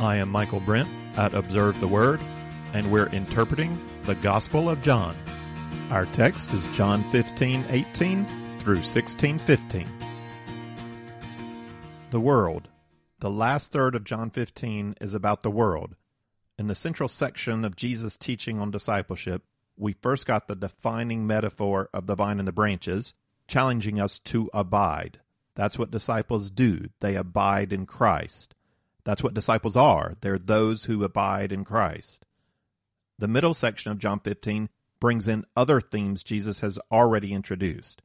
I am Michael Brent at Observe the Word, and we're interpreting the Gospel of John. Our text is John 15, 18 through 16, 15. The world. The last third of John 15 is about the world. In the central section of Jesus' teaching on discipleship, we first got the defining metaphor of the vine and the branches, challenging us to abide. That's what disciples do. They abide in Christ. That's what disciples are. They're those who abide in Christ. The middle section of John 15 brings in other themes Jesus has already introduced.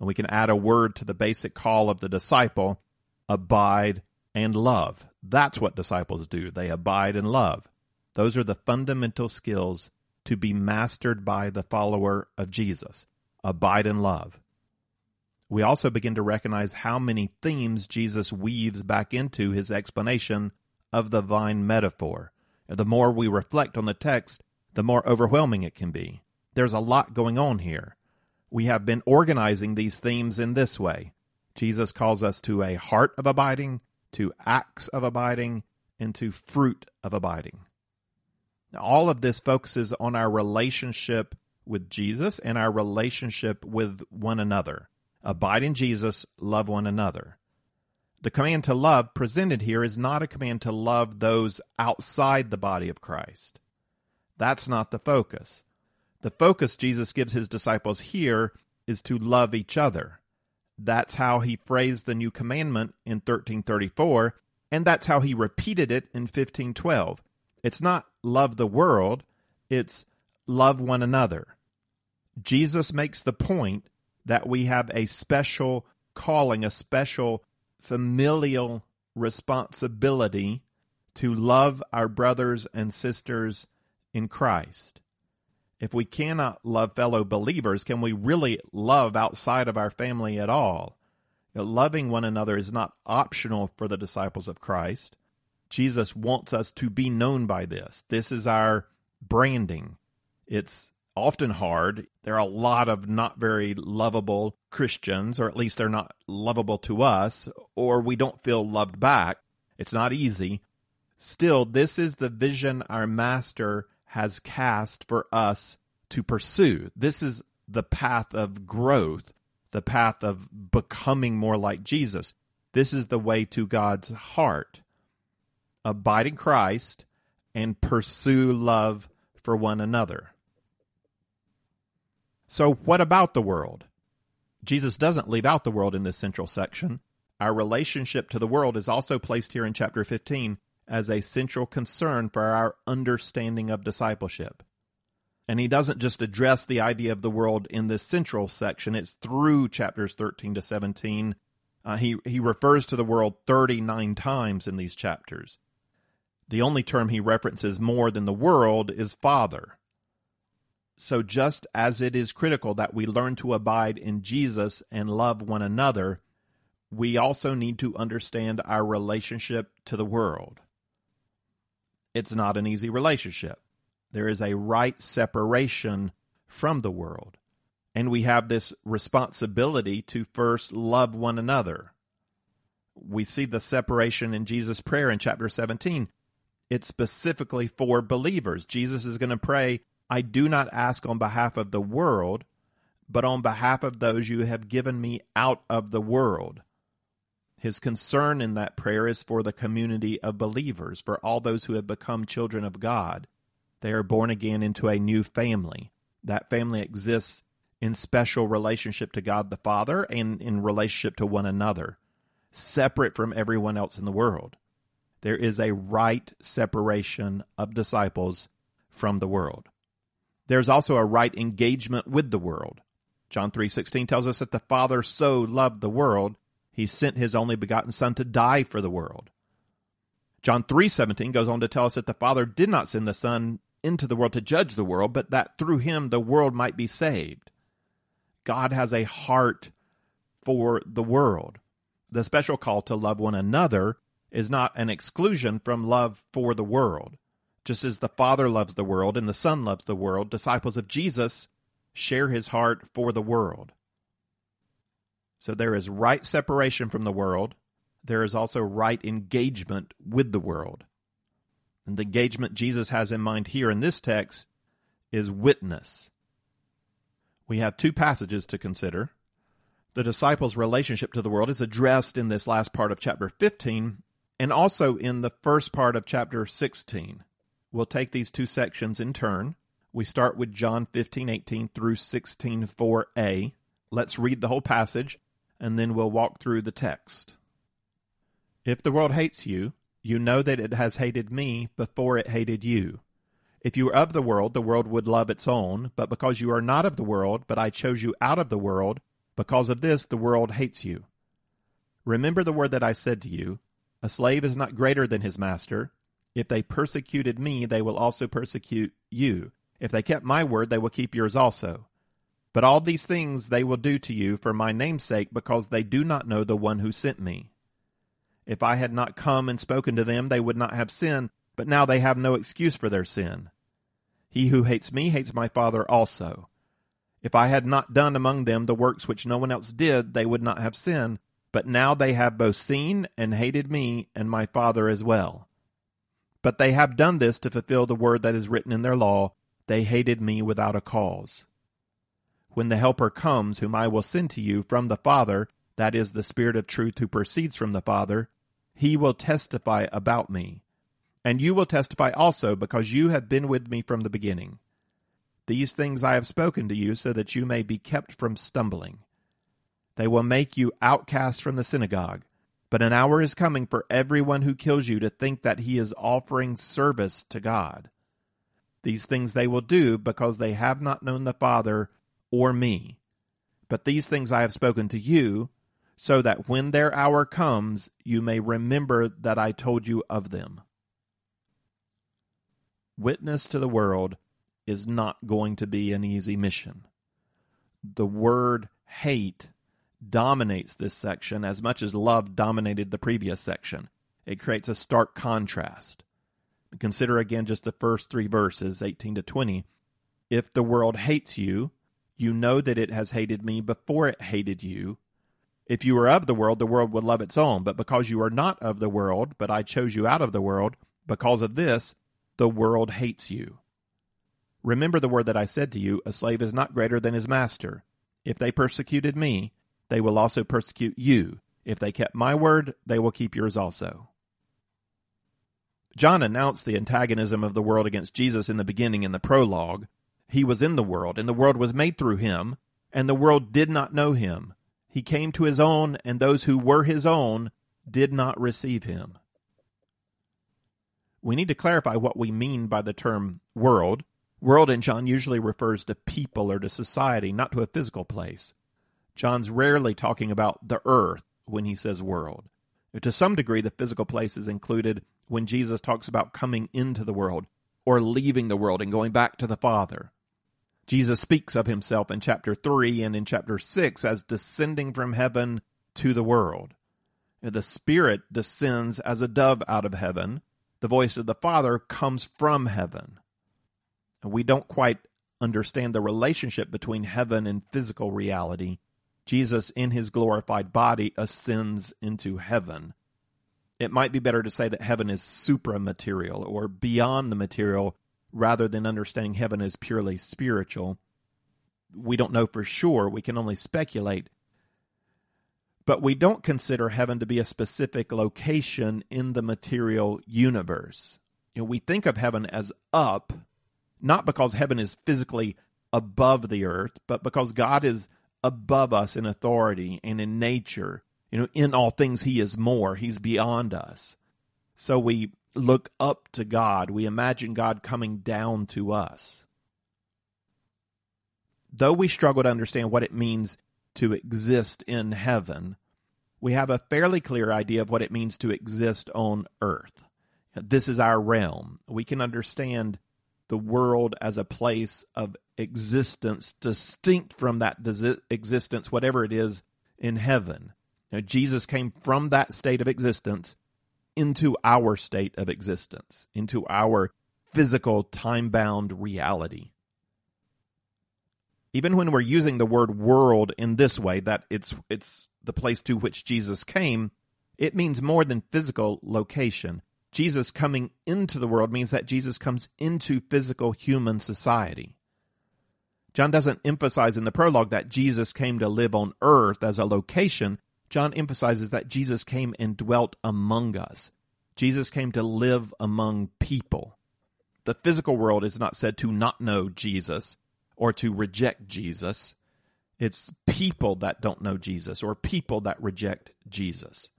And we can add a word to the basic call of the disciple abide and love. That's what disciples do. They abide and love. Those are the fundamental skills to be mastered by the follower of Jesus. Abide and love. We also begin to recognize how many themes Jesus weaves back into his explanation of the vine metaphor. The more we reflect on the text, the more overwhelming it can be. There's a lot going on here. We have been organizing these themes in this way. Jesus calls us to a heart of abiding, to acts of abiding, and to fruit of abiding. Now, all of this focuses on our relationship with Jesus and our relationship with one another. Abide in Jesus, love one another. The command to love presented here is not a command to love those outside the body of Christ. That's not the focus. The focus Jesus gives his disciples here is to love each other. That's how he phrased the new commandment in 1334, and that's how he repeated it in 1512. It's not love the world, it's love one another. Jesus makes the point that we have a special calling, a special familial responsibility to love our brothers and sisters in Christ. If we cannot love fellow believers, can we really love outside of our family at all? You know, loving one another is not optional for the disciples of Christ. Jesus wants us to be known by this. This is our branding. It's often hard. There are a lot of not very lovable Christians, or at least they're not lovable to us, or we don't feel loved back. It's not easy. Still, this is the vision our Master has cast for us to pursue. This is the path of growth, the path of becoming more like Jesus. This is the way to God's heart. Abide in Christ and pursue love for one another. So, what about the world? Jesus doesn't leave out the world in this central section. Our relationship to the world is also placed here in chapter 15 as a central concern for our understanding of discipleship. And he doesn't just address the idea of the world in this central section, it's through chapters 13 to 17. Uh, he, he refers to the world 39 times in these chapters. The only term he references more than the world is Father. So, just as it is critical that we learn to abide in Jesus and love one another, we also need to understand our relationship to the world. It's not an easy relationship. There is a right separation from the world. And we have this responsibility to first love one another. We see the separation in Jesus' prayer in chapter 17. It's specifically for believers. Jesus is going to pray I do not ask on behalf of the world, but on behalf of those you have given me out of the world. His concern in that prayer is for the community of believers, for all those who have become children of God. They are born again into a new family. That family exists in special relationship to God the Father and in relationship to one another, separate from everyone else in the world. There is a right separation of disciples from the world. There's also a right engagement with the world. John 3:16 tells us that the Father so loved the world, he sent his only begotten son to die for the world. John 3:17 goes on to tell us that the Father did not send the son into the world to judge the world, but that through him the world might be saved. God has a heart for the world. The special call to love one another is not an exclusion from love for the world. Just as the Father loves the world and the Son loves the world, disciples of Jesus share his heart for the world. So there is right separation from the world. There is also right engagement with the world. And the engagement Jesus has in mind here in this text is witness. We have two passages to consider. The disciples' relationship to the world is addressed in this last part of chapter 15 and also in the first part of chapter 16. We'll take these two sections in turn. We start with John 15, 18 through 16, 4a. Let's read the whole passage and then we'll walk through the text. If the world hates you, you know that it has hated me before it hated you. If you were of the world, the world would love its own, but because you are not of the world, but I chose you out of the world, because of this the world hates you. Remember the word that I said to you A slave is not greater than his master. If they persecuted me, they will also persecute you. If they kept my word, they will keep yours also. But all these things they will do to you for my name's sake, because they do not know the one who sent me. If I had not come and spoken to them, they would not have sin, but now they have no excuse for their sin. He who hates me hates my Father also. If I had not done among them the works which no one else did, they would not have sin, but now they have both seen and hated me and my Father as well. But they have done this to fulfill the word that is written in their law, they hated me without a cause. When the Helper comes, whom I will send to you from the Father, that is the Spirit of truth who proceeds from the Father, he will testify about me. And you will testify also, because you have been with me from the beginning. These things I have spoken to you, so that you may be kept from stumbling. They will make you outcasts from the synagogue. But an hour is coming for everyone who kills you to think that he is offering service to God. These things they will do because they have not known the Father or me. But these things I have spoken to you, so that when their hour comes, you may remember that I told you of them. Witness to the world is not going to be an easy mission. The word hate dominates this section as much as love dominated the previous section. It creates a stark contrast. Consider again just the first three verses, 18 to 20. If the world hates you, you know that it has hated me before it hated you. If you were of the world, the world would love its own. But because you are not of the world, but I chose you out of the world, because of this, the world hates you. Remember the word that I said to you, a slave is not greater than his master. If they persecuted me, they will also persecute you. If they kept my word, they will keep yours also. John announced the antagonism of the world against Jesus in the beginning in the prologue. He was in the world, and the world was made through him, and the world did not know him. He came to his own, and those who were his own did not receive him. We need to clarify what we mean by the term world. World in John usually refers to people or to society, not to a physical place. John's rarely talking about the earth when he says world. To some degree, the physical place is included when Jesus talks about coming into the world or leaving the world and going back to the Father. Jesus speaks of himself in chapter 3 and in chapter 6 as descending from heaven to the world. The Spirit descends as a dove out of heaven. The voice of the Father comes from heaven. We don't quite understand the relationship between heaven and physical reality. Jesus, in his glorified body, ascends into heaven. It might be better to say that heaven is supramaterial or beyond the material rather than understanding heaven as purely spiritual. We don't know for sure, we can only speculate. But we don't consider heaven to be a specific location in the material universe. You know, we think of heaven as up, not because heaven is physically above the earth, but because God is above us in authority and in nature. You know, in all things, He is more, He's beyond us. So we look up to God. We imagine God coming down to us. Though we struggle to understand what it means to exist in heaven, we have a fairly clear idea of what it means to exist on earth. This is our realm. We can understand the world as a place of existence distinct from that existence, whatever it is in heaven. Now, Jesus came from that state of existence into our state of existence, into our physical, time bound reality. Even when we're using the word world in this way, that it's, it's the place to which Jesus came, it means more than physical location. Jesus coming into the world means that Jesus comes into physical human society. John doesn't emphasize in the prologue that Jesus came to live on earth as a location. John emphasizes that Jesus came and dwelt among us. Jesus came to live among people. The physical world is not said to not know Jesus or to reject Jesus. It's people that don't know Jesus or people that reject Jesus.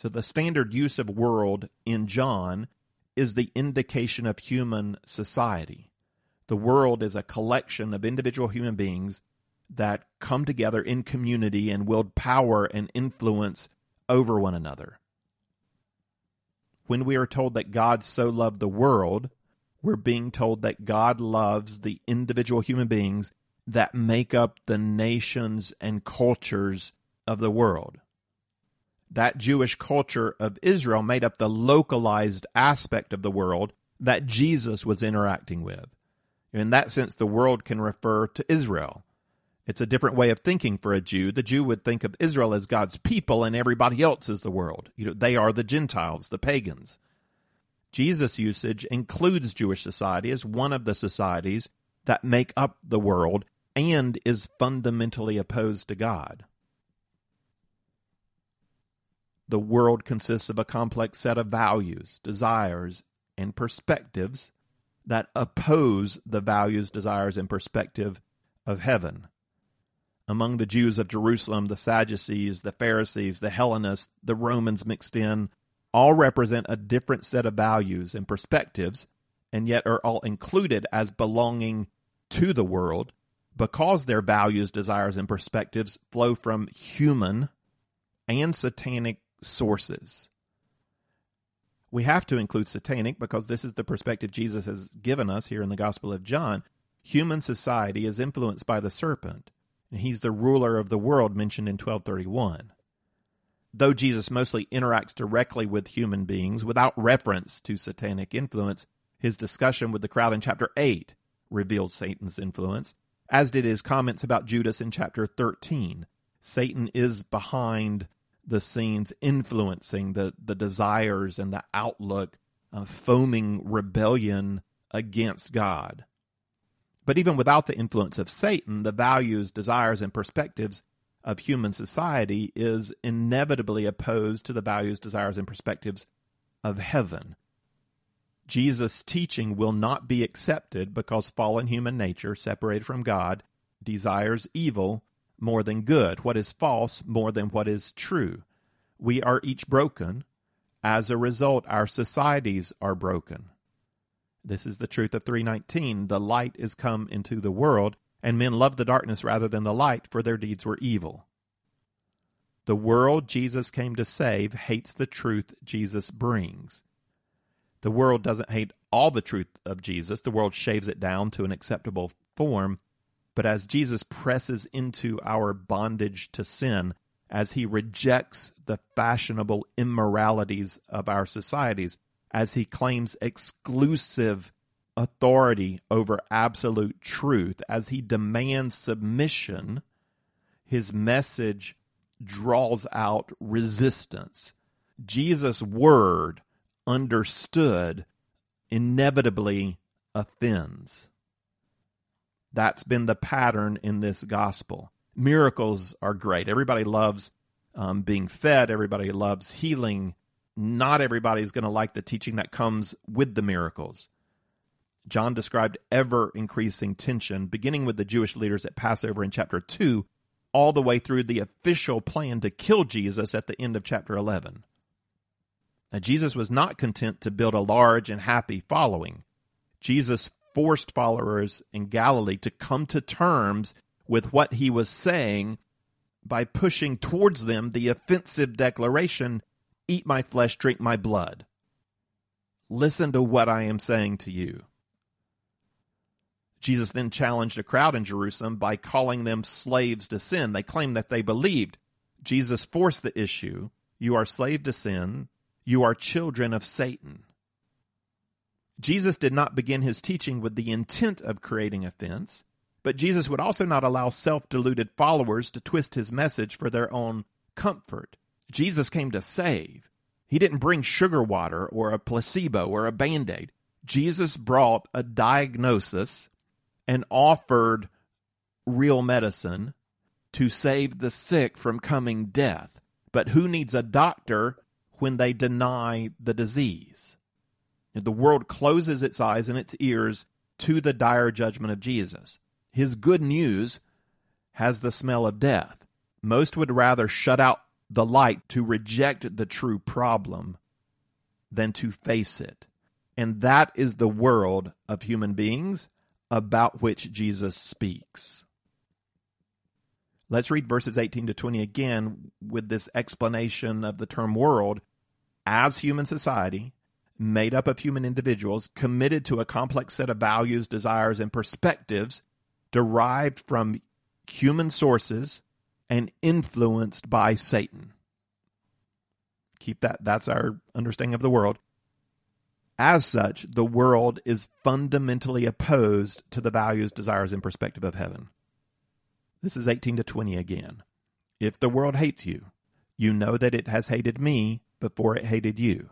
So the standard use of world in John is the indication of human society. The world is a collection of individual human beings that come together in community and wield power and influence over one another. When we are told that God so loved the world, we're being told that God loves the individual human beings that make up the nations and cultures of the world that Jewish culture of Israel made up the localized aspect of the world that Jesus was interacting with. In that sense, the world can refer to Israel. It's a different way of thinking for a Jew. The Jew would think of Israel as God's people and everybody else is the world. You know, they are the Gentiles, the pagans. Jesus' usage includes Jewish society as one of the societies that make up the world and is fundamentally opposed to God. The world consists of a complex set of values, desires, and perspectives that oppose the values, desires, and perspective of heaven. Among the Jews of Jerusalem, the Sadducees, the Pharisees, the Hellenists, the Romans mixed in, all represent a different set of values and perspectives, and yet are all included as belonging to the world because their values, desires, and perspectives flow from human and satanic sources. We have to include satanic because this is the perspective Jesus has given us here in the Gospel of John. Human society is influenced by the serpent, and he's the ruler of the world mentioned in 1231. Though Jesus mostly interacts directly with human beings without reference to satanic influence, his discussion with the crowd in chapter 8 reveals Satan's influence, as did his comments about Judas in chapter 13. Satan is behind the scenes influencing the, the desires and the outlook of foaming rebellion against God. But even without the influence of Satan, the values, desires, and perspectives of human society is inevitably opposed to the values, desires, and perspectives of heaven. Jesus' teaching will not be accepted because fallen human nature, separated from God, desires evil more than good, what is false more than what is true. We are each broken. As a result, our societies are broken. This is the truth of 319. The light is come into the world, and men love the darkness rather than the light, for their deeds were evil. The world Jesus came to save hates the truth Jesus brings. The world doesn't hate all the truth of Jesus. The world shaves it down to an acceptable form, but as Jesus presses into our bondage to sin, as he rejects the fashionable immoralities of our societies, as he claims exclusive authority over absolute truth, as he demands submission, his message draws out resistance. Jesus' word, understood, inevitably offends. That's been the pattern in this gospel. Miracles are great. Everybody loves um, being fed, everybody loves healing. Not everybody is going to like the teaching that comes with the miracles. John described ever increasing tension, beginning with the Jewish leaders at Passover in chapter 2, all the way through the official plan to kill Jesus at the end of chapter 11. Now, Jesus was not content to build a large and happy following. Jesus forced followers in Galilee to come to terms with what he was saying by pushing towards them the offensive declaration Eat my flesh, drink my blood. Listen to what I am saying to you. Jesus then challenged a crowd in Jerusalem by calling them slaves to sin. They claimed that they believed. Jesus forced the issue You are slave to sin. You are children of Satan. Jesus did not begin his teaching with the intent of creating offense, but Jesus would also not allow self deluded followers to twist his message for their own comfort. Jesus came to save. He didn't bring sugar water or a placebo or a band aid. Jesus brought a diagnosis and offered real medicine to save the sick from coming death. But who needs a doctor when they deny the disease? The world closes its eyes and its ears to the dire judgment of Jesus. His good news has the smell of death. Most would rather shut out the light to reject the true problem than to face it. And that is the world of human beings about which Jesus speaks. Let's read verses 18 to 20 again with this explanation of the term world as human society, made up of human individuals, committed to a complex set of values, desires, and perspectives derived from human sources and influenced by Satan. Keep that, that's our understanding of the world. As such, the world is fundamentally opposed to the values, desires, and perspective of heaven. This is 18 to 20 again. If the world hates you, you know that it has hated me before it hated you.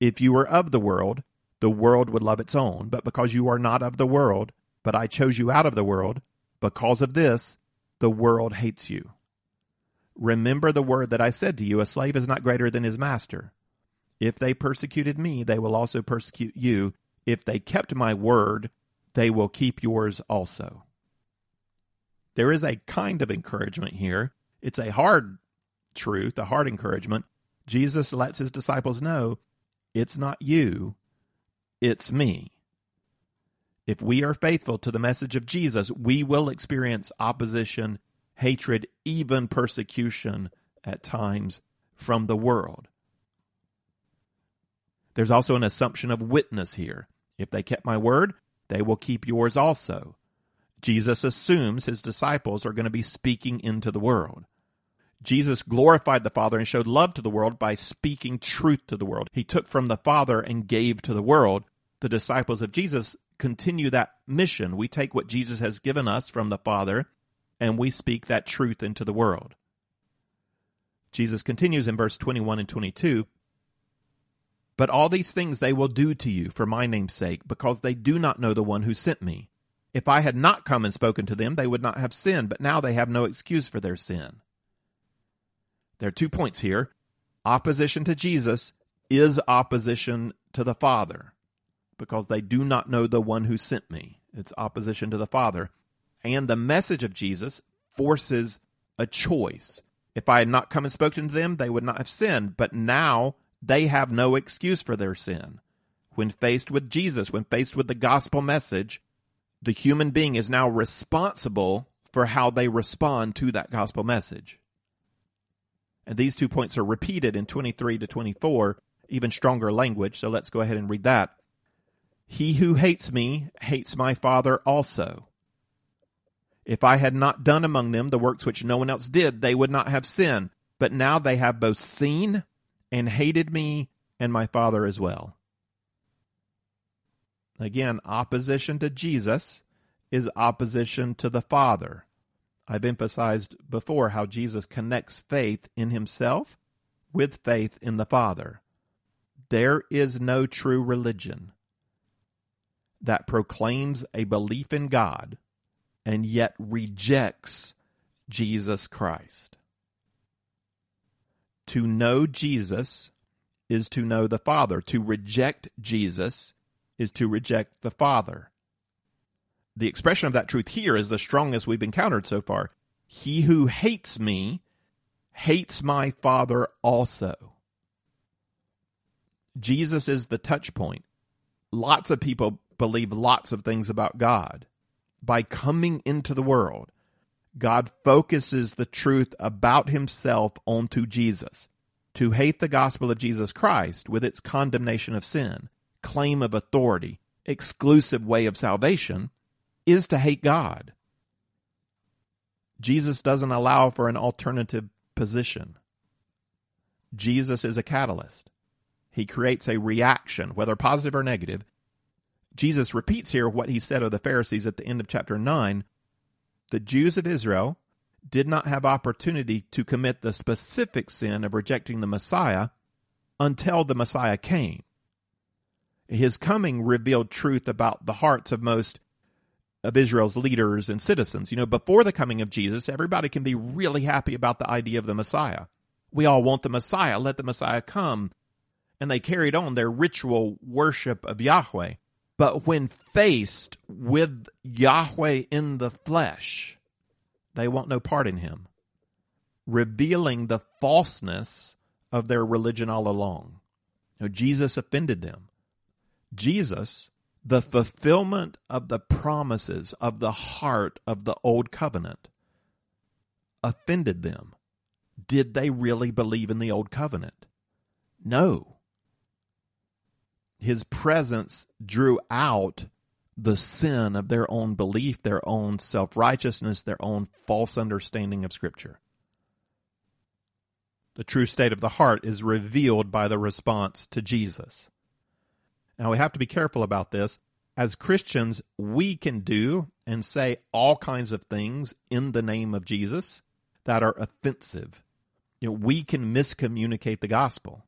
If you were of the world, the world would love its own. But because you are not of the world, but I chose you out of the world, because of this, the world hates you. Remember the word that I said to you a slave is not greater than his master. If they persecuted me, they will also persecute you. If they kept my word, they will keep yours also. There is a kind of encouragement here. It's a hard truth, a hard encouragement. Jesus lets his disciples know it's not you, it's me. If we are faithful to the message of Jesus, we will experience opposition, hatred, even persecution at times from the world. There's also an assumption of witness here. If they kept my word, they will keep yours also. Jesus assumes his disciples are going to be speaking into the world. Jesus glorified the Father and showed love to the world by speaking truth to the world. He took from the Father and gave to the world. The disciples of Jesus continue that mission. We take what Jesus has given us from the Father and we speak that truth into the world. Jesus continues in verse 21 and 22 But all these things they will do to you for my name's sake, because they do not know the one who sent me. If I had not come and spoken to them, they would not have sinned, but now they have no excuse for their sin. There are two points here. Opposition to Jesus is opposition to the Father because they do not know the one who sent me. It's opposition to the Father. And the message of Jesus forces a choice. If I had not come and spoken to them, they would not have sinned. But now they have no excuse for their sin. When faced with Jesus, when faced with the gospel message, the human being is now responsible for how they respond to that gospel message. And these two points are repeated in 23 to 24, even stronger language. So let's go ahead and read that. He who hates me hates my Father also. If I had not done among them the works which no one else did, they would not have sinned. But now they have both seen and hated me and my Father as well. Again, opposition to Jesus is opposition to the Father. I've emphasized before how Jesus connects faith in himself with faith in the Father. There is no true religion that proclaims a belief in God and yet rejects Jesus Christ. To know Jesus is to know the Father. To reject Jesus is to reject the Father. The expression of that truth here is the strongest we've encountered so far. He who hates me hates my Father also. Jesus is the touch point. Lots of people believe lots of things about God. By coming into the world, God focuses the truth about himself onto Jesus. To hate the gospel of Jesus Christ with its condemnation of sin claim of authority, exclusive way of salvation, is to hate God. Jesus doesn't allow for an alternative position. Jesus is a catalyst. He creates a reaction, whether positive or negative. Jesus repeats here what he said of the Pharisees at the end of chapter 9. The Jews of Israel did not have opportunity to commit the specific sin of rejecting the Messiah until the Messiah came. His coming revealed truth about the hearts of most of Israel's leaders and citizens. You know, before the coming of Jesus, everybody can be really happy about the idea of the Messiah. We all want the Messiah. Let the Messiah come. And they carried on their ritual worship of Yahweh. But when faced with Yahweh in the flesh, they want no part in him, revealing the falseness of their religion all along. Jesus offended them. Jesus, the fulfillment of the promises of the heart of the old covenant, offended them. Did they really believe in the old covenant? No. His presence drew out the sin of their own belief, their own self righteousness, their own false understanding of Scripture. The true state of the heart is revealed by the response to Jesus. Now we have to be careful about this. As Christians, we can do and say all kinds of things in the name of Jesus that are offensive. You know, we can miscommunicate the gospel.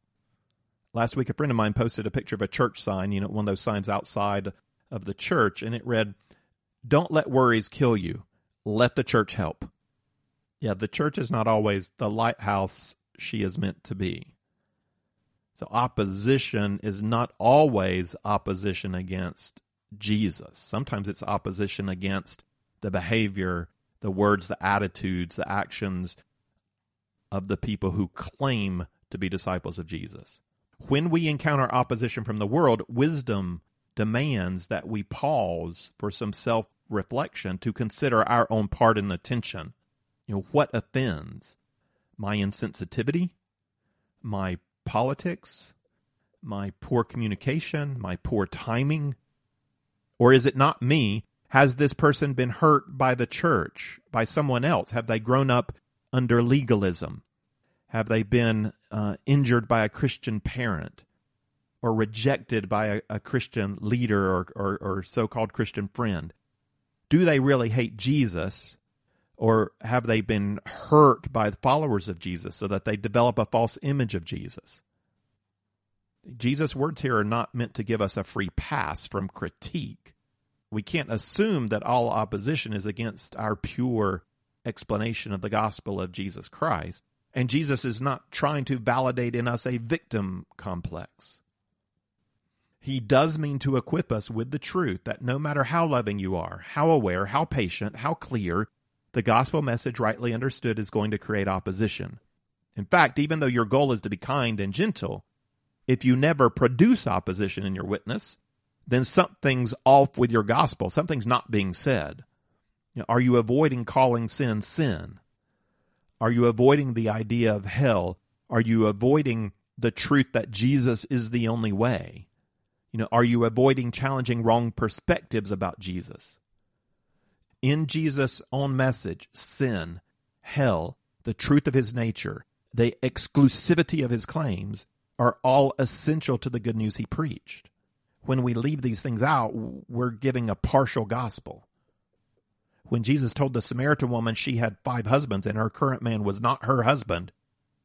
Last week, a friend of mine posted a picture of a church sign, you know, one of those signs outside of the church, and it read, Don't let worries kill you. Let the church help. Yeah, the church is not always the lighthouse she is meant to be. So opposition is not always opposition against Jesus. Sometimes it's opposition against the behavior, the words, the attitudes, the actions of the people who claim to be disciples of Jesus. When we encounter opposition from the world, wisdom demands that we pause for some self reflection to consider our own part in the tension. You know, what offends? My insensitivity? My politics, my poor communication, my poor timing? Or is it not me? Has this person been hurt by the church, by someone else? Have they grown up under legalism? Have they been uh, injured by a Christian parent or rejected by a, a Christian leader or, or, or so called Christian friend? Do they really hate Jesus or have they been hurt by the followers of Jesus so that they develop a false image of Jesus? Jesus' words here are not meant to give us a free pass from critique. We can't assume that all opposition is against our pure explanation of the gospel of Jesus Christ. And Jesus is not trying to validate in us a victim complex. He does mean to equip us with the truth that no matter how loving you are, how aware, how patient, how clear, the gospel message rightly understood is going to create opposition. In fact, even though your goal is to be kind and gentle, if you never produce opposition in your witness, then something's off with your gospel. Something's not being said. You know, are you avoiding calling sin sin? Are you avoiding the idea of hell? Are you avoiding the truth that Jesus is the only way? You know, are you avoiding challenging wrong perspectives about Jesus? In Jesus' own message, sin, hell, the truth of his nature, the exclusivity of his claims are all essential to the good news he preached. When we leave these things out, we're giving a partial gospel. When Jesus told the Samaritan woman she had five husbands and her current man was not her husband,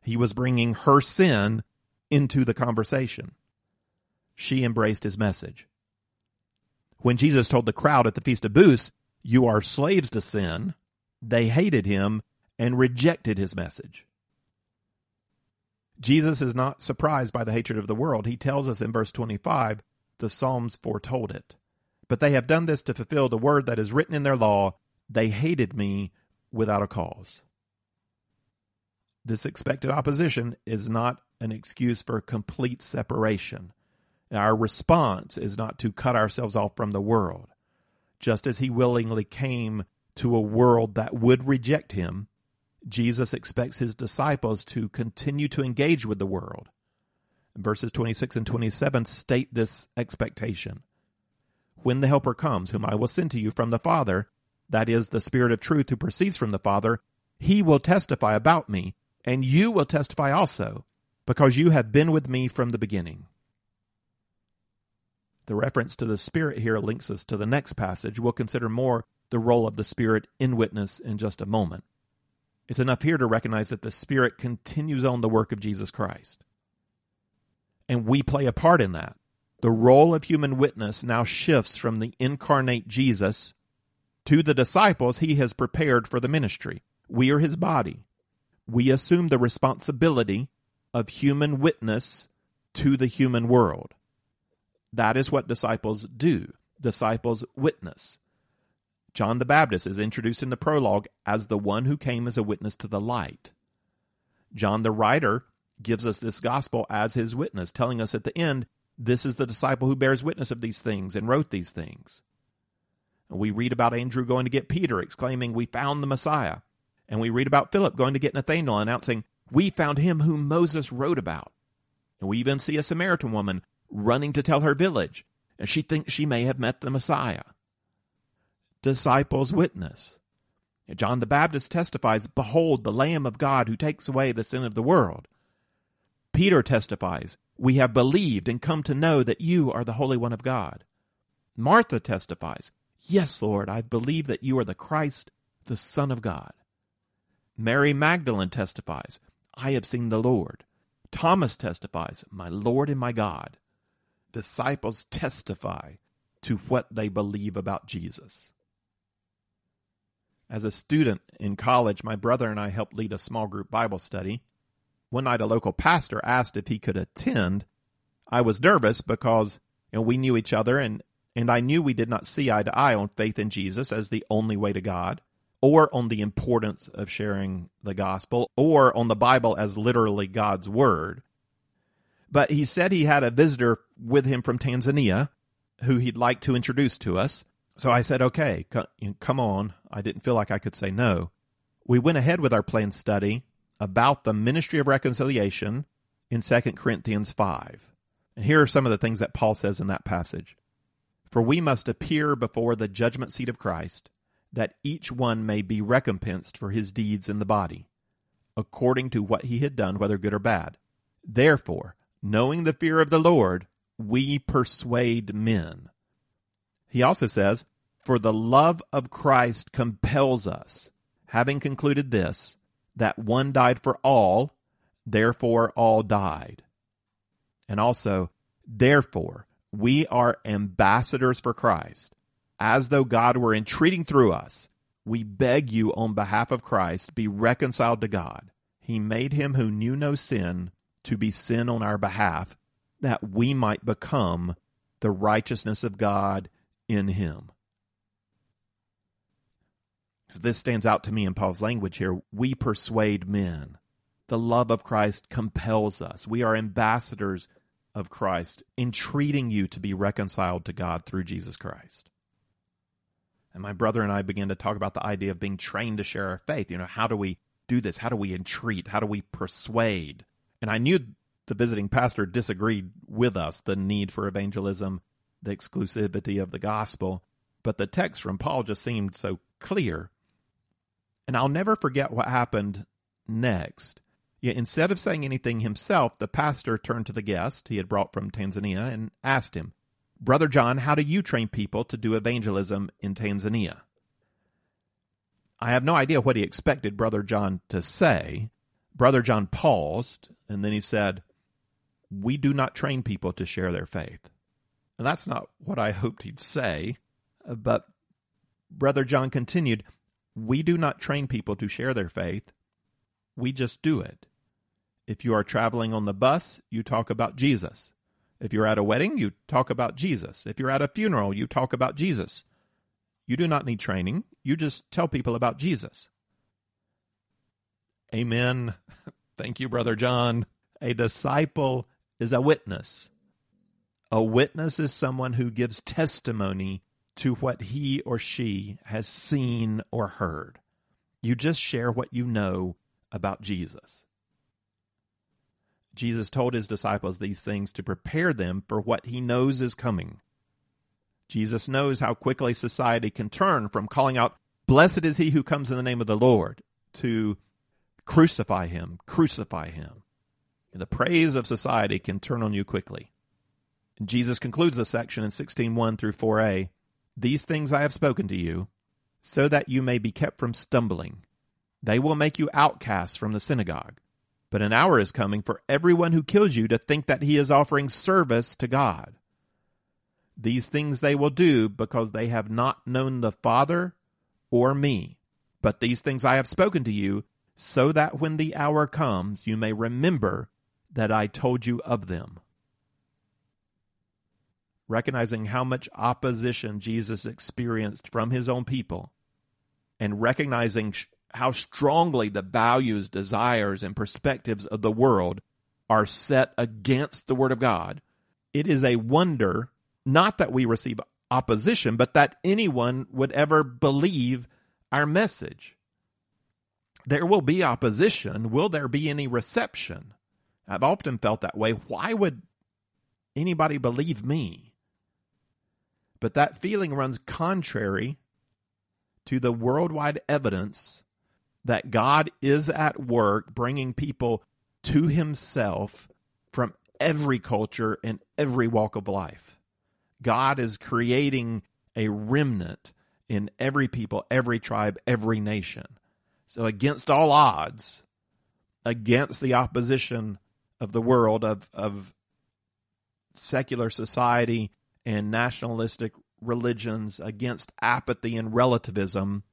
he was bringing her sin into the conversation. She embraced his message. When Jesus told the crowd at the Feast of Booths you are slaves to sin. They hated him and rejected his message. Jesus is not surprised by the hatred of the world. He tells us in verse 25, the Psalms foretold it. But they have done this to fulfill the word that is written in their law. They hated me without a cause. This expected opposition is not an excuse for complete separation. Our response is not to cut ourselves off from the world just as he willingly came to a world that would reject him, Jesus expects his disciples to continue to engage with the world. Verses 26 and 27 state this expectation. When the Helper comes, whom I will send to you from the Father, that is, the Spirit of truth who proceeds from the Father, he will testify about me, and you will testify also, because you have been with me from the beginning. The reference to the Spirit here links us to the next passage. We'll consider more the role of the Spirit in witness in just a moment. It's enough here to recognize that the Spirit continues on the work of Jesus Christ. And we play a part in that. The role of human witness now shifts from the incarnate Jesus to the disciples he has prepared for the ministry. We are his body. We assume the responsibility of human witness to the human world. That is what disciples do. Disciples witness. John the Baptist is introduced in the prologue as the one who came as a witness to the light. John the writer gives us this gospel as his witness, telling us at the end, this is the disciple who bears witness of these things and wrote these things. We read about Andrew going to get Peter, exclaiming, We found the Messiah. And we read about Philip going to get Nathanael, announcing, We found him whom Moses wrote about. And we even see a Samaritan woman running to tell her village, and she thinks she may have met the Messiah disciples witness. John the Baptist testifies, Behold, the Lamb of God who takes away the sin of the world. Peter testifies, We have believed and come to know that you are the Holy One of God. Martha testifies, Yes, Lord, I believe that you are the Christ, the Son of God. Mary Magdalene testifies, I have seen the Lord. Thomas testifies, My Lord and my God. Disciples testify to what they believe about Jesus. As a student in college, my brother and I helped lead a small group Bible study. One night, a local pastor asked if he could attend. I was nervous because you know, we knew each other, and, and I knew we did not see eye to eye on faith in Jesus as the only way to God, or on the importance of sharing the gospel, or on the Bible as literally God's word. But he said he had a visitor with him from Tanzania who he'd like to introduce to us. So I said, okay, come on. I didn't feel like I could say no. We went ahead with our planned study about the ministry of reconciliation in 2 Corinthians 5. And here are some of the things that Paul says in that passage. For we must appear before the judgment seat of Christ, that each one may be recompensed for his deeds in the body, according to what he had done, whether good or bad. Therefore, knowing the fear of the Lord, we persuade men. He also says, For the love of Christ compels us, having concluded this, that one died for all, therefore all died. And also, therefore, we are ambassadors for Christ, as though God were entreating through us. We beg you on behalf of Christ, be reconciled to God. He made him who knew no sin to be sin on our behalf, that we might become the righteousness of God in him. So this stands out to me in Paul's language here. We persuade men. The love of Christ compels us. We are ambassadors of Christ, entreating you to be reconciled to God through Jesus Christ. And my brother and I began to talk about the idea of being trained to share our faith. You know, how do we do this? How do we entreat? How do we persuade? And I knew the visiting pastor disagreed with us the need for evangelism the exclusivity of the gospel, but the text from Paul just seemed so clear. And I'll never forget what happened next. Yet instead of saying anything himself, the pastor turned to the guest he had brought from Tanzania and asked him, Brother John, how do you train people to do evangelism in Tanzania? I have no idea what he expected Brother John to say. Brother John paused, and then he said, We do not train people to share their faith. And that's not what I hoped he'd say. Uh, but Brother John continued, We do not train people to share their faith. We just do it. If you are traveling on the bus, you talk about Jesus. If you're at a wedding, you talk about Jesus. If you're at a funeral, you talk about Jesus. You do not need training. You just tell people about Jesus. Amen. Thank you, Brother John. A disciple is a witness. A witness is someone who gives testimony to what he or she has seen or heard. You just share what you know about Jesus. Jesus told his disciples these things to prepare them for what he knows is coming. Jesus knows how quickly society can turn from calling out, Blessed is he who comes in the name of the Lord, to crucify him, crucify him. And the praise of society can turn on you quickly. Jesus concludes this section in 16:1 through 4a. These things I have spoken to you, so that you may be kept from stumbling. They will make you outcasts from the synagogue. But an hour is coming for everyone who kills you to think that he is offering service to God. These things they will do because they have not known the Father or me. But these things I have spoken to you, so that when the hour comes, you may remember that I told you of them. Recognizing how much opposition Jesus experienced from his own people, and recognizing how strongly the values, desires, and perspectives of the world are set against the Word of God, it is a wonder not that we receive opposition, but that anyone would ever believe our message. There will be opposition. Will there be any reception? I've often felt that way. Why would anybody believe me? But that feeling runs contrary to the worldwide evidence that God is at work bringing people to himself from every culture and every walk of life. God is creating a remnant in every people, every tribe, every nation. So, against all odds, against the opposition of the world, of, of secular society and nationalistic religions, against apathy and relativism,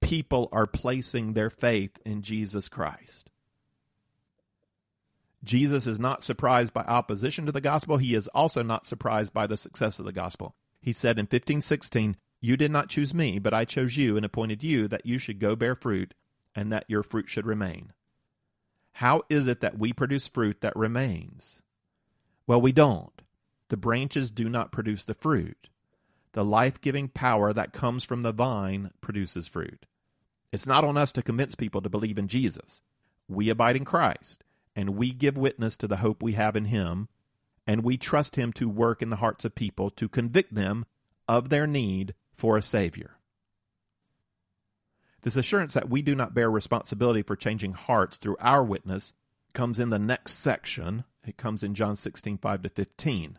people are placing their faith in Jesus Christ. Jesus is not surprised by opposition to the gospel. He is also not surprised by the success of the gospel. He said in 1516, You did not choose me, but I chose you and appointed you that you should go bear fruit and that your fruit should remain. How is it that we produce fruit that remains? Well, we don't. The branches do not produce the fruit. The life giving power that comes from the vine produces fruit. It's not on us to convince people to believe in Jesus. We abide in Christ, and we give witness to the hope we have in Him, and we trust Him to work in the hearts of people to convict them of their need for a Savior. This assurance that we do not bear responsibility for changing hearts through our witness comes in the next section. It comes in John 16, 5 to 15.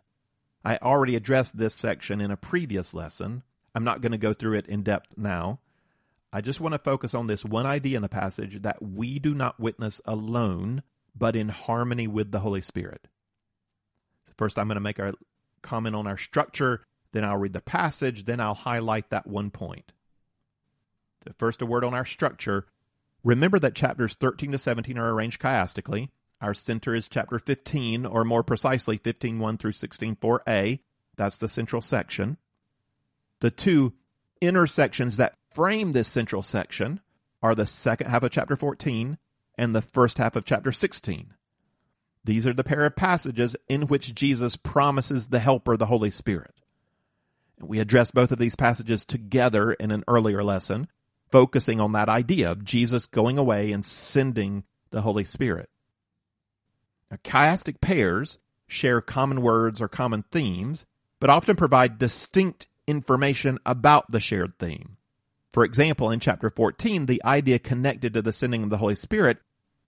I already addressed this section in a previous lesson. I'm not going to go through it in depth now. I just want to focus on this one idea in the passage that we do not witness alone, but in harmony with the Holy Spirit. First, I'm going to make a comment on our structure, then I'll read the passage, then I'll highlight that one point. So first, a word on our structure. Remember that chapters 13 to 17 are arranged chiastically. Our center is chapter 15, or more precisely, 15.1 through 16.4a. That's the central section. The two intersections that frame this central section are the second half of chapter 14 and the first half of chapter 16. These are the pair of passages in which Jesus promises the Helper, the Holy Spirit. We addressed both of these passages together in an earlier lesson, focusing on that idea of Jesus going away and sending the Holy Spirit. Now, chiastic pairs share common words or common themes, but often provide distinct information about the shared theme. For example, in chapter 14, the idea connected to the sending of the Holy Spirit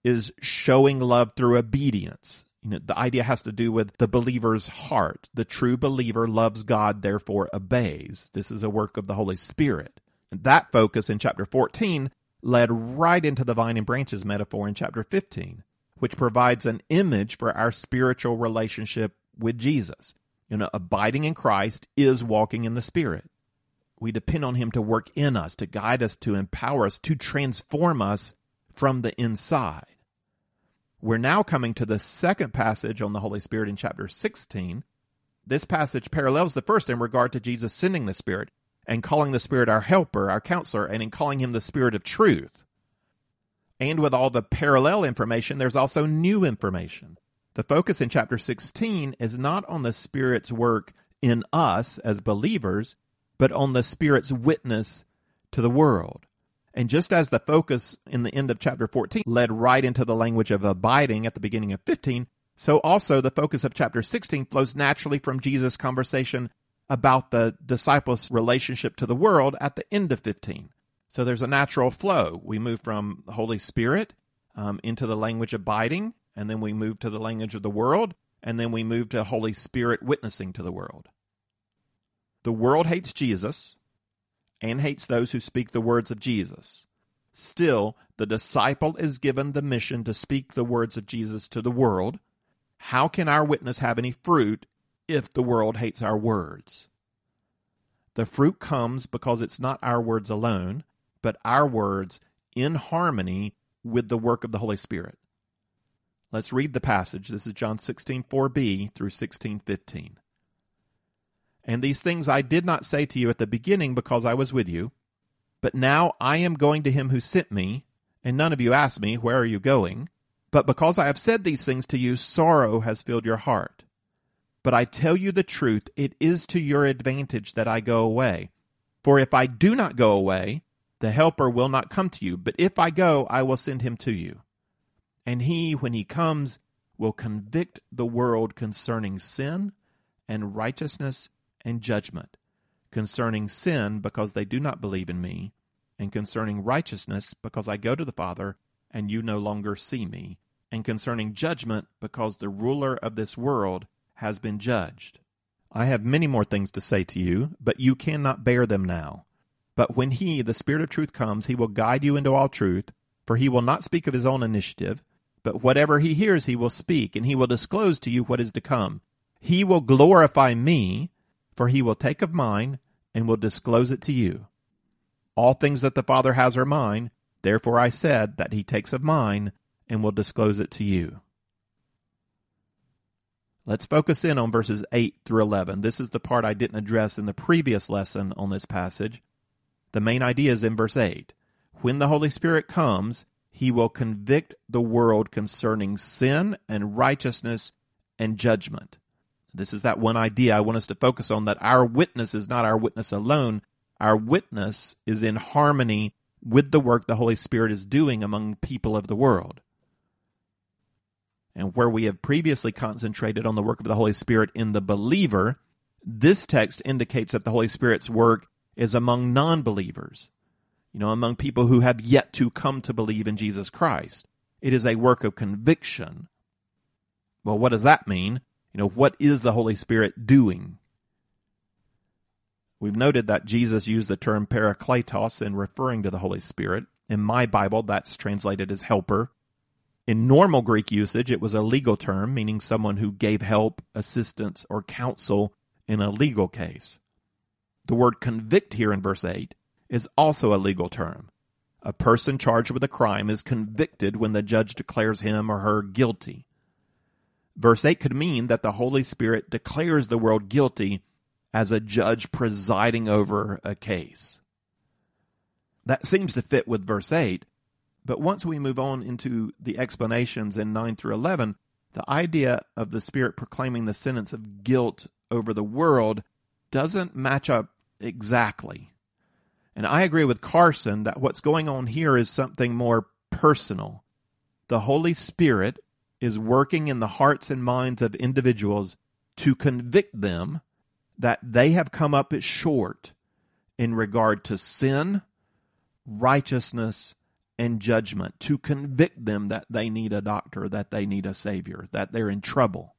is showing love through obedience. You know, the idea has to do with the believer's heart. The true believer loves God, therefore obeys. This is a work of the Holy Spirit. And that focus in chapter 14 led right into the vine and branches metaphor in chapter 15, which provides an image for our spiritual relationship with Jesus. You know, abiding in Christ is walking in the Spirit. We depend on Him to work in us, to guide us, to empower us, to transform us from the inside. We're now coming to the second passage on the Holy Spirit in chapter 16. This passage parallels the first in regard to Jesus sending the Spirit and calling the Spirit our helper, our counselor, and in calling him the Spirit of truth. And with all the parallel information, there's also new information. The focus in chapter 16 is not on the Spirit's work in us as believers, but on the Spirit's witness to the world. And just as the focus in the end of chapter 14 led right into the language of abiding at the beginning of 15, so also the focus of chapter 16 flows naturally from Jesus' conversation about the disciples' relationship to the world at the end of 15. So there's a natural flow. We move from the Holy Spirit um, into the language abiding, and then we move to the language of the world, and then we move to Holy Spirit witnessing to the world. The world hates Jesus and hates those who speak the words of Jesus. Still, the disciple is given the mission to speak the words of Jesus to the world. How can our witness have any fruit if the world hates our words? The fruit comes because it's not our words alone, but our words in harmony with the work of the Holy Spirit. Let's read the passage. This is John 16, 4b through 16, 15. And these things I did not say to you at the beginning because I was with you. But now I am going to him who sent me, and none of you asked me, Where are you going? But because I have said these things to you, sorrow has filled your heart. But I tell you the truth, it is to your advantage that I go away. For if I do not go away, the Helper will not come to you. But if I go, I will send him to you. And he, when he comes, will convict the world concerning sin and righteousness and judgment concerning sin because they do not believe in me, and concerning righteousness because I go to the Father and you no longer see me, and concerning judgment because the ruler of this world has been judged. I have many more things to say to you, but you cannot bear them now. But when he, the Spirit of truth, comes, he will guide you into all truth, for he will not speak of his own initiative, but whatever he hears he will speak, and he will disclose to you what is to come. He will glorify me, for he will take of mine and will disclose it to you. All things that the Father has are mine, therefore I said that he takes of mine and will disclose it to you. Let's focus in on verses 8 through 11. This is the part I didn't address in the previous lesson on this passage. The main idea is in verse 8. When the Holy Spirit comes, he will convict the world concerning sin and righteousness and judgment. This is that one idea I want us to focus on that our witness is not our witness alone. Our witness is in harmony with the work the Holy Spirit is doing among people of the world. And where we have previously concentrated on the work of the Holy Spirit in the believer, this text indicates that the Holy Spirit's work is among non believers, you know, among people who have yet to come to believe in Jesus Christ. It is a work of conviction. Well, what does that mean? You know, what is the Holy Spirit doing? We've noted that Jesus used the term parakletos in referring to the Holy Spirit. In my Bible, that's translated as helper. In normal Greek usage, it was a legal term, meaning someone who gave help, assistance, or counsel in a legal case. The word convict here in verse 8 is also a legal term. A person charged with a crime is convicted when the judge declares him or her guilty. Verse 8 could mean that the Holy Spirit declares the world guilty as a judge presiding over a case. That seems to fit with verse 8, but once we move on into the explanations in 9 through 11, the idea of the Spirit proclaiming the sentence of guilt over the world doesn't match up exactly. And I agree with Carson that what's going on here is something more personal. The Holy Spirit is working in the hearts and minds of individuals to convict them that they have come up short in regard to sin, righteousness, and judgment, to convict them that they need a doctor, that they need a savior, that they're in trouble.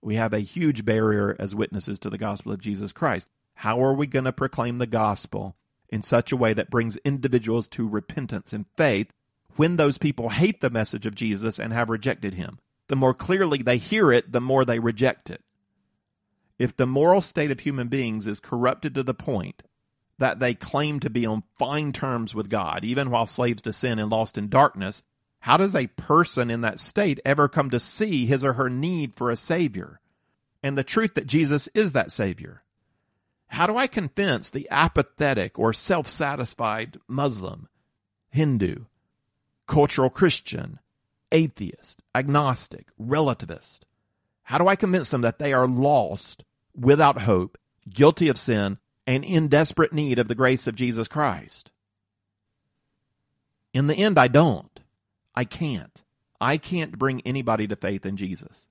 We have a huge barrier as witnesses to the gospel of Jesus Christ. How are we going to proclaim the gospel in such a way that brings individuals to repentance and faith when those people hate the message of Jesus and have rejected him. The more clearly they hear it, the more they reject it. If the moral state of human beings is corrupted to the point that they claim to be on fine terms with God, even while slaves to sin and lost in darkness, how does a person in that state ever come to see his or her need for a Savior and the truth that Jesus is that Savior? How do I convince the apathetic or self satisfied Muslim, Hindu, cultural Christian, atheist, agnostic, relativist? How do I convince them that they are lost, without hope, guilty of sin, and in desperate need of the grace of Jesus Christ? In the end, I don't. I can't. I can't bring anybody to faith in Jesus.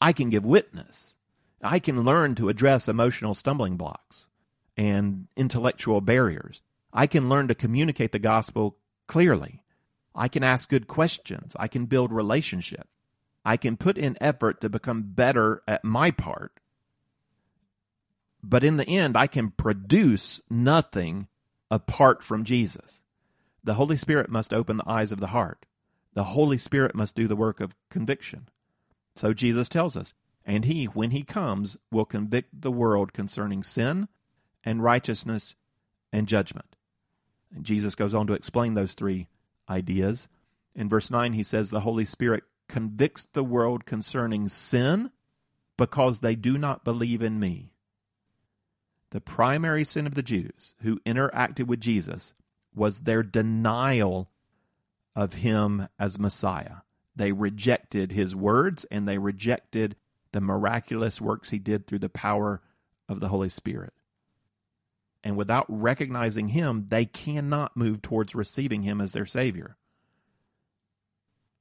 I can give witness. I can learn to address emotional stumbling blocks and intellectual barriers. I can learn to communicate the gospel clearly. I can ask good questions. I can build relationship. I can put in effort to become better at my part. But in the end, I can produce nothing apart from Jesus. The Holy Spirit must open the eyes of the heart. The Holy Spirit must do the work of conviction. So Jesus tells us, and he, when he comes, will convict the world concerning sin and righteousness and judgment. And Jesus goes on to explain those three ideas. In verse 9, he says, The Holy Spirit convicts the world concerning sin because they do not believe in me. The primary sin of the Jews who interacted with Jesus was their denial of him as Messiah. They rejected his words and they rejected the miraculous works he did through the power of the Holy Spirit. And without recognizing him, they cannot move towards receiving him as their Savior.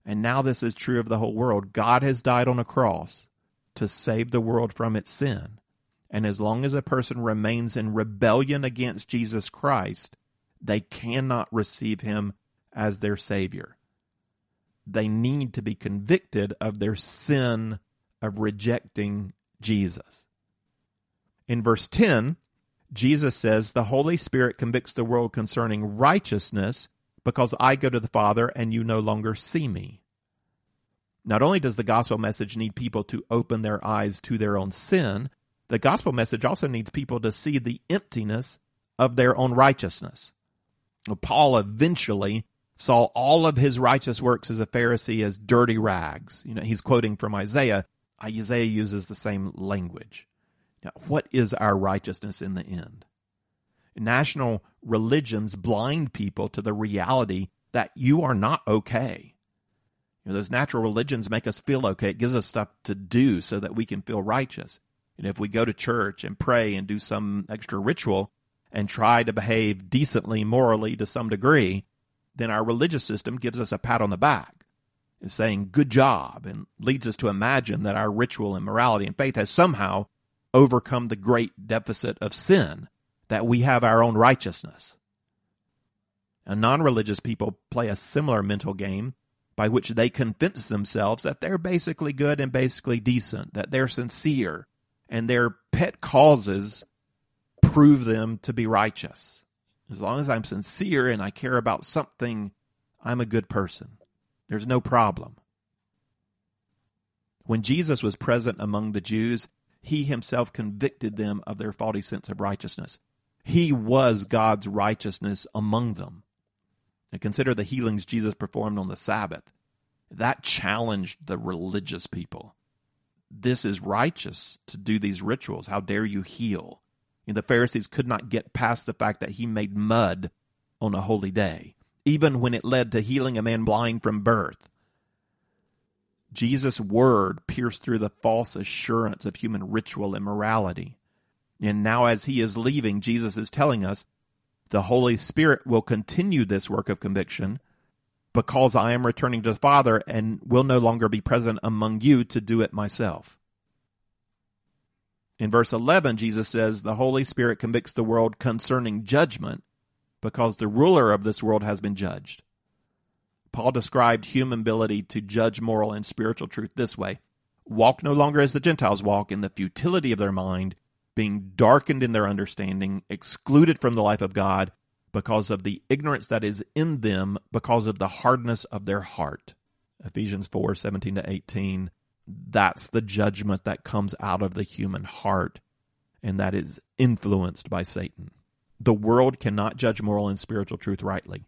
And now this is true of the whole world. God has died on a cross to save the world from its sin. And as long as a person remains in rebellion against Jesus Christ, they cannot receive him as their Savior. They need to be convicted of their sin of rejecting Jesus. In verse 10, Jesus says, The Holy Spirit convicts the world concerning righteousness because I go to the Father and you no longer see me. Not only does the gospel message need people to open their eyes to their own sin, the gospel message also needs people to see the emptiness of their own righteousness. Paul eventually saw all of his righteous works as a Pharisee as dirty rags. You know, he's quoting from Isaiah. Isaiah uses the same language. What is our righteousness in the end? National religions blind people to the reality that you are not okay. You know, those natural religions make us feel okay. It gives us stuff to do so that we can feel righteous. And if we go to church and pray and do some extra ritual, and try to behave decently, morally to some degree, then our religious system gives us a pat on the back and saying good job and leads us to imagine that our ritual and morality and faith has somehow overcome the great deficit of sin, that we have our own righteousness. And non-religious people play a similar mental game by which they convince themselves that they're basically good and basically decent, that they're sincere, and their pet causes prove them to be righteous. As long as I'm sincere and I care about something, I'm a good person. There's no problem. When Jesus was present among the Jews, he himself convicted them of their faulty sense of righteousness. He was God's righteousness among them. And consider the healings Jesus performed on the Sabbath. That challenged the religious people. This is righteous to do these rituals. How dare you heal? And the Pharisees could not get past the fact that he made mud on a holy day, even when it led to healing a man blind from birth. Jesus' word pierced through the false assurance of human ritual and morality. And now, as he is leaving, Jesus is telling us the Holy Spirit will continue this work of conviction because I am returning to the Father and will no longer be present among you to do it myself. In verse 11, Jesus says, The Holy Spirit convicts the world concerning judgment because the ruler of this world has been judged. Paul described human ability to judge moral and spiritual truth this way Walk no longer as the Gentiles walk in the futility of their mind, being darkened in their understanding, excluded from the life of God because of the ignorance that is in them, because of the hardness of their heart. Ephesians 4 17 to 18 that's the judgment that comes out of the human heart and that is influenced by Satan. The world cannot judge moral and spiritual truth rightly.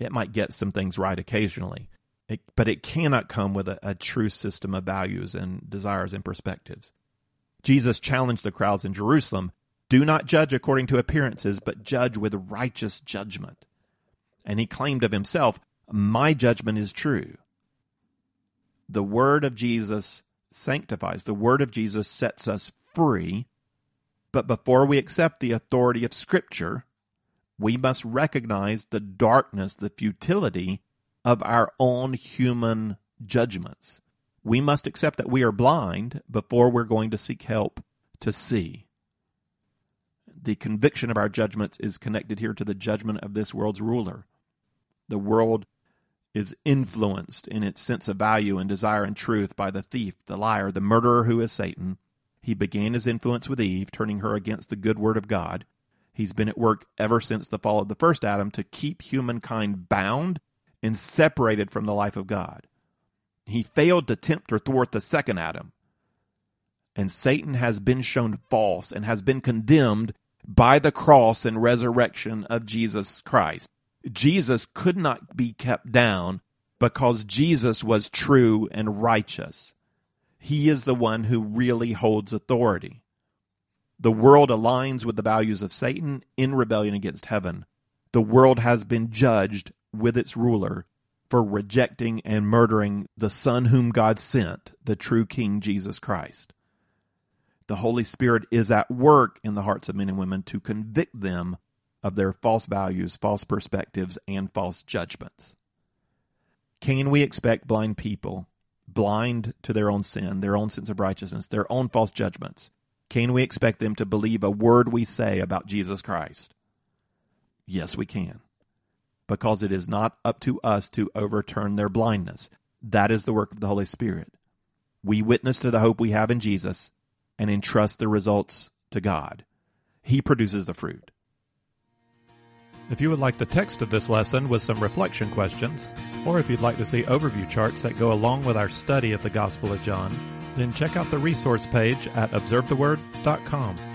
It might get some things right occasionally, it, but it cannot come with a, a true system of values and desires and perspectives. Jesus challenged the crowds in Jerusalem do not judge according to appearances, but judge with righteous judgment. And he claimed of himself, My judgment is true the word of Jesus sanctifies. The word of Jesus sets us free. But before we accept the authority of Scripture, we must recognize the darkness, the futility of our own human judgments. We must accept that we are blind before we're going to seek help to see. The conviction of our judgments is connected here to the judgment of this world's ruler. The world is influenced in its sense of value and desire and truth by the thief, the liar, the murderer who is Satan. He began his influence with Eve, turning her against the good word of God. He's been at work ever since the fall of the first Adam to keep humankind bound and separated from the life of God. He failed to tempt or thwart the second Adam. And Satan has been shown false and has been condemned by the cross and resurrection of Jesus Christ. Jesus could not be kept down because Jesus was true and righteous. He is the one who really holds authority. The world aligns with the values of Satan in rebellion against heaven. The world has been judged with its ruler for rejecting and murdering the Son whom God sent, the true King Jesus Christ. The Holy Spirit is at work in the hearts of men and women to convict them of their false values, false perspectives, and false judgments. Can we expect blind people, blind to their own sin, their own sense of righteousness, their own false judgments, can we expect them to believe a word we say about Jesus Christ? Yes, we can. Because it is not up to us to overturn their blindness. That is the work of the Holy Spirit. We witness to the hope we have in Jesus and entrust the results to God. He produces the fruit. If you would like the text of this lesson with some reflection questions, or if you'd like to see overview charts that go along with our study of the Gospel of John, then check out the resource page at observetheword.com.